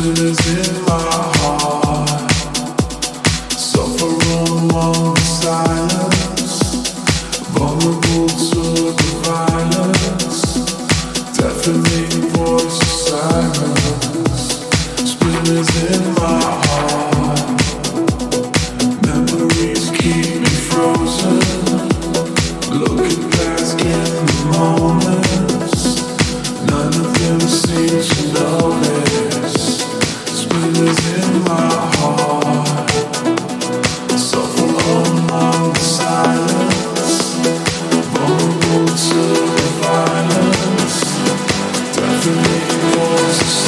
It is in my fall